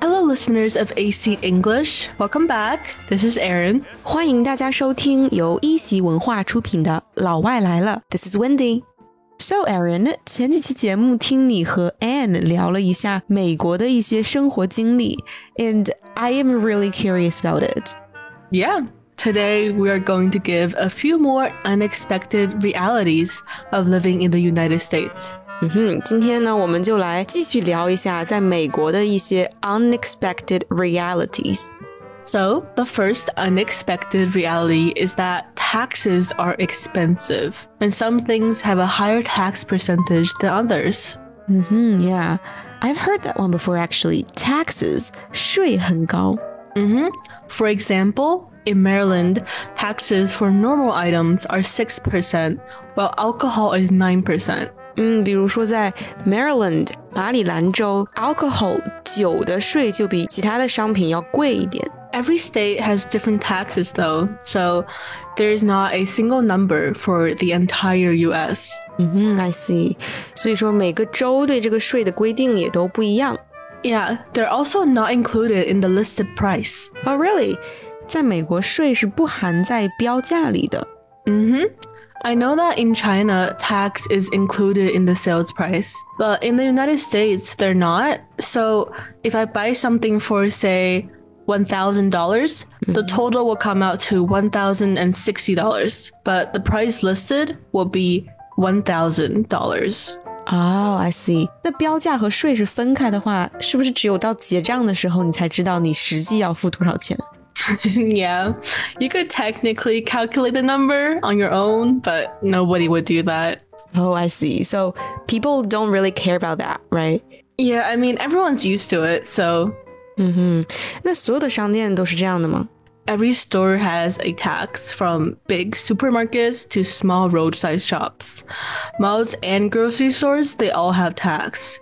Hello, listeners of A Seat English. Welcome back. This is Erin. 欢迎大家收听由一席文化出品的《老外来了》。This is Wendi. So Erin，前几期节目听你和 Anne 聊了一下美国的一些生活经历，and I am really curious about it. Yeah, Today, we are going to give a few more unexpected realities of living in the United States. 嗯哼，今天呢，我们就来继续聊一下在美国的一些 unexpected realities。 So, the first unexpected reality is that taxes are expensive, and some things have a higher tax percentage than others. 嗯哼，Yeah, I've heard that one before. Actually, taxes 税很高。 For example, in Maryland, taxes for normal items are 6%, while alcohol is 9%. 嗯，比如说在 Maryland 马里兰州，alcohol 酒的税就比其他的商品要贵一点。 Every state has different taxes, though, so there is not a single number for the entire US. 嗯哼，I see。所以说每个州对这个税的规定也都不一样。 Yeah, they're also not included in the listed price. Oh, really？在美国税是不含在标价里的。 I know that in China, tax is included in the sales price, but in the United States, they're not. So if I buy something for, say, $1,000, dollars the total will come out to $1,060, but the price listed will be $1,000. 哦、i see。那标价和税是分开的话，是不是只有到结账的时候你才知道你实际要付多少钱？ yeah, you could technically calculate the number on your own, but nobody would do that. Oh, I see. So people don't really care about that, right? Yeah, I mean, everyone's used to it, so 那所有的商店都是这样的吗？ every store has a tax from big supermarkets to small roadside shops. Malls and grocery stores, they all have tax.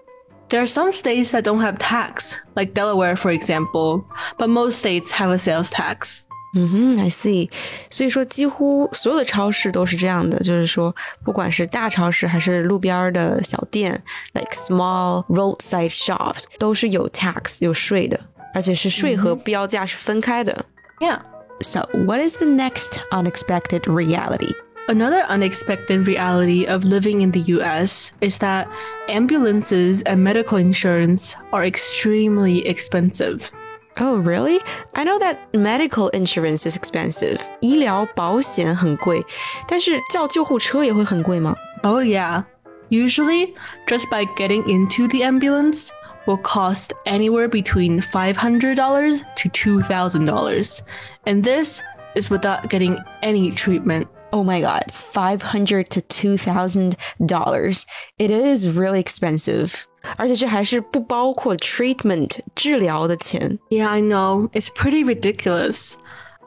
There are some states that don't have tax, like Delaware, for example, but most states have a sales tax. 嗯哼，I see。所以说，几乎所有的超市都是这样的，就是说，不管是大超市还是路边儿的小店，like small roadside shops，都是有 tax 有税的，而且是税和标价是分开的。 Yeah. So, what is the next unexpected reality? Another unexpected reality of living in the US is that ambulances and medical insurance are extremely expensive. Oh, really? I know that medical insurance is expensive. 医疗保险很贵，但是叫救护车也会很贵吗？ Oh, yeah. Usually, just by getting into the ambulance will cost anywhere between $500 to $2,000. And this is without getting any treatment. Oh my god, five hundred to two thousand dollars. It is really expensive. 而且这还是不包括 treatment 治疗的钱。 Yeah, I know. It's pretty ridiculous.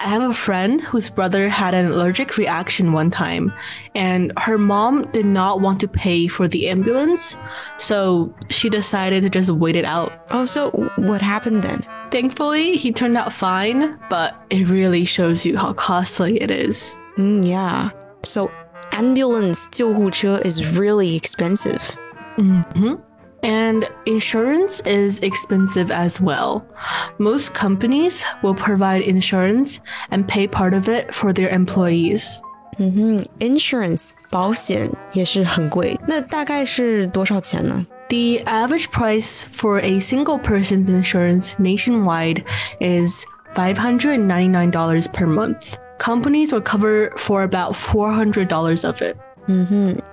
I have a friend whose brother had an allergic reaction one time, and her mom did not want to pay for the ambulance, so she decided to just wait it out. Oh, so what happened then? Thankfully, he turned out fine, but it really shows you how costly it is. Mm, yeah. So ambulance 救护车 is really expensive. And insurance is expensive as well. Most companies will provide insurance and pay part of it for their employees. Insurance 保险也是很贵。那大概是多少钱呢？ The average price for a single person's insurance nationwide is $599 per month. Companies will cover for about $400 of it.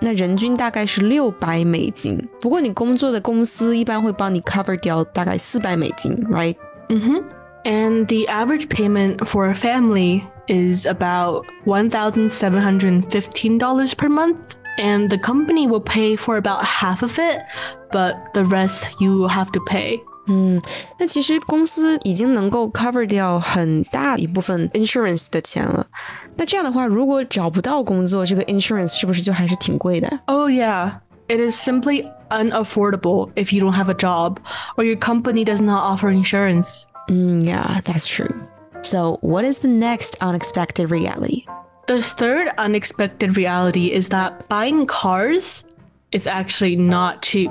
那人均大概是六百美金。不过你工作的公司一般会帮你 cover 掉大概四百美金，right？ And the average payment for a family is about $1,715 per month. And the company will pay for about half of it, but the rest you will have to pay. 那其实公司已经能够 cover 掉很大一部分 insurance 的钱了。那这样的话，如果找不到工作，这个 insurance 是不是就还是挺贵的？ Oh, yeah. It is simply unaffordable if you don't have a job or your company does not offer insurance. Mm, yeah, that's true. So, what is the next unexpected reality? The third unexpected reality is that buying cars is actually not cheap.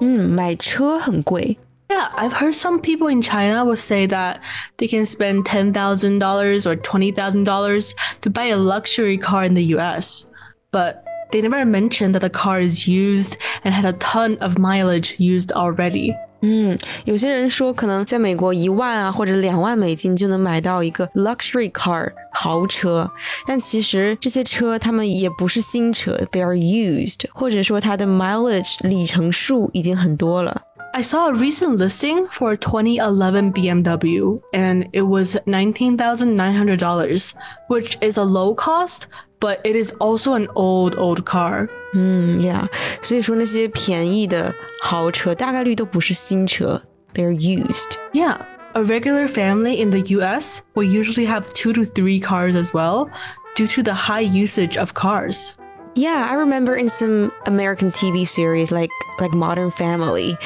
嗯，买车很贵。 Yeah, I've heard some people in China will say that they can spend $10,000 or $20,000 to buy a luxury car in the US. But they never mention that the car is used and has a ton of mileage used already. 嗯，有些人说可能在美国一万啊或者两万美金就能买到一个 luxury car 豪车，但其实这些车他们也不是新车，they are used，或者说它的 mileage 里程数已经很多了。 I saw a recent listing for a 2011 BMW and it was $19,900, which is a low cost, but it is also an old, old car. 嗯，Yeah，所以说那些便宜的豪车大概率都不是新车，they're used。 Yeah, a regular family in the US will usually have two to three cars as well due to the high usage of cars. Yeah, I remember in some American TV series like like Modern Family,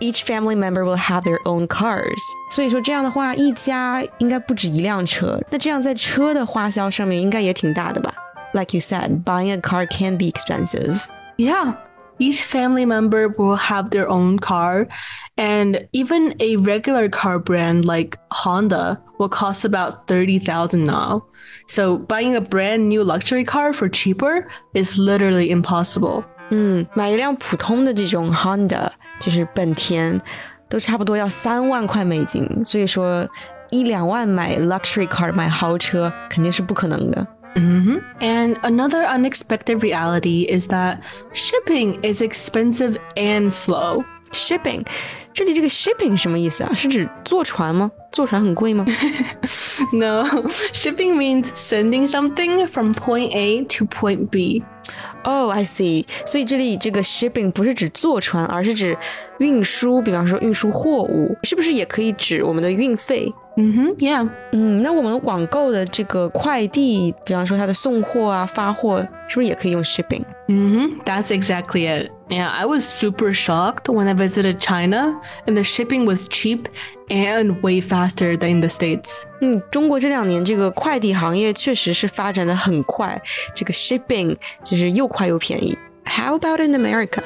each family member will have their own cars. 所以说这样的话，一家应该不止一辆车。那这样在车的花销上面应该也挺大的吧？Like you said, buying a car can be expensive. Yeah, each family member will have their own car, and even a regular car brand like Honda will cost about 30,000 now. So buying a brand new luxury car for cheaper is literally impossible. 嗯，买一辆普通的这种 Honda，就是本田，都差不多要三万块美金。所以说，一两万买 luxury car 买豪车肯定是不可能的。 And another unexpected reality is that shipping is expensive and slow. shipping，这里这个 shipping 什么意思啊？是指坐船吗？坐船很贵吗？ No, shipping means sending something from point A to point B. Oh,、i see。所以这里这个 shipping 不是指坐船，而是指运输，比方说运输货物，是不是也可以指我们的运费？Mm-hmm, yeah. 嗯，那我们网购的这个快递，比方说它的送货啊、发货，是不是也可以用 shipping？ Mm-hmm, that's exactly it. Yeah, I was super shocked when I visited China, and the shipping was cheap and way faster than in the States. 嗯，中国这两年这个快递行业确实是发展的很快，这个 shipping 就是又快又便宜。How about in America？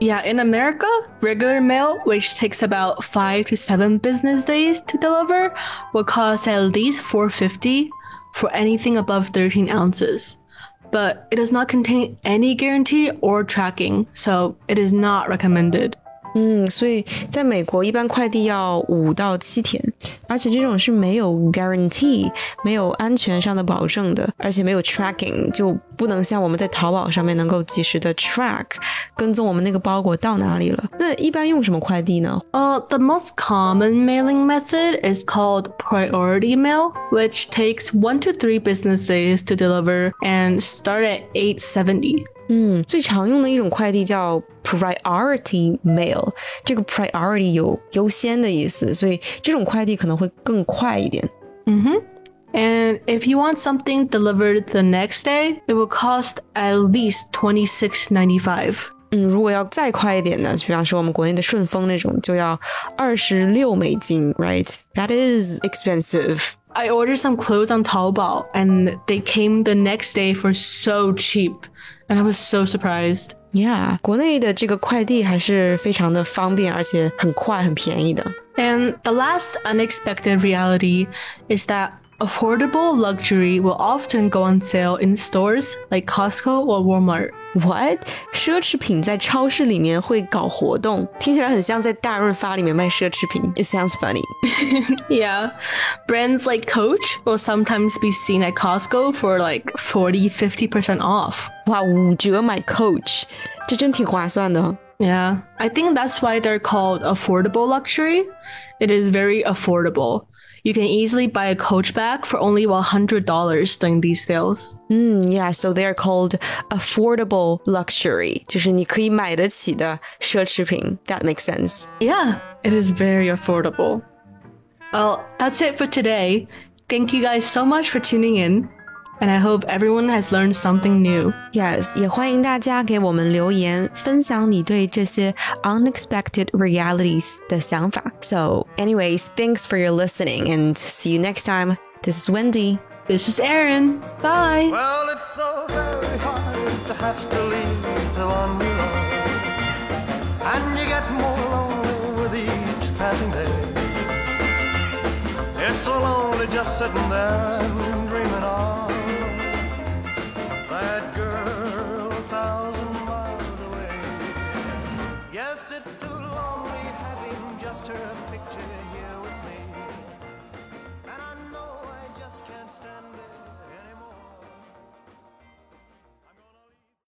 Yeah, in America, regular mail, which takes about five to seven business days to deliver, will cost at least 450 for anything above 13 ounces. But it does not contain any guarantee or tracking, so it is not recommended. 嗯，所以在美国一般快递要五到七天， 而且这种是没有 guarantee，没有安全上的保证的，而且没有 tracking，就不能像我们在淘宝上面能够及时的 track 跟踪我们那个包裹到哪里了。那一般用什么快递呢？ Uh, the most common mailing method is called priority mail, which takes one to three business days to deliver and start at 870. 嗯，最常用的一种快递叫 priority mail，这个 priority 有优先的意思，所以这种快递可能会更快一点。 And if you want something delivered the next day, it will cost at least twenty six ninety five. 嗯，如果要再快一点呢，就比方说我们国内的顺丰那种，就要二十六美金，right？That is expensive. I ordered some clothes on Taobao and they came the next day for so cheap. And I was so surprised. Yeah，国内的这个快递还是非常的方便，而且很快、很便宜的。 And the last unexpected reality is that affordable luxury will often go on sale in stores like Costco or Walmart. What？奢侈品在超市里面会搞活动，听起来很像在大润发里面卖奢侈品。It sounds funny. Yeah. Brands like Coach will sometimes be seen at Costco for like 40, 50% off. 哇，五折买 Coach，这真挺划算的。 Yeah. I think that's why they're called affordable luxury. It is very affordable. You can easily buy a Coach bag for only $100 during these sales. 嗯，Yeah，so they are called affordable luxury，就是你可以买得起的奢侈品。That makes sense. Yeah, it is very affordable. Well, that's it for today. Thank you guys so much for tuning in, and I hope everyone has learned something new. Yes，也欢迎大家给我们留言，分享你对这些 unexpected realities 的想法。So, anyways, thanks for your listening, and see you next time. This is Wendi. This is Erin. Bye. Well, it's so very hard to have to leave the one we love, and you get more lonely with each passing day. It's so lonely just sitting there.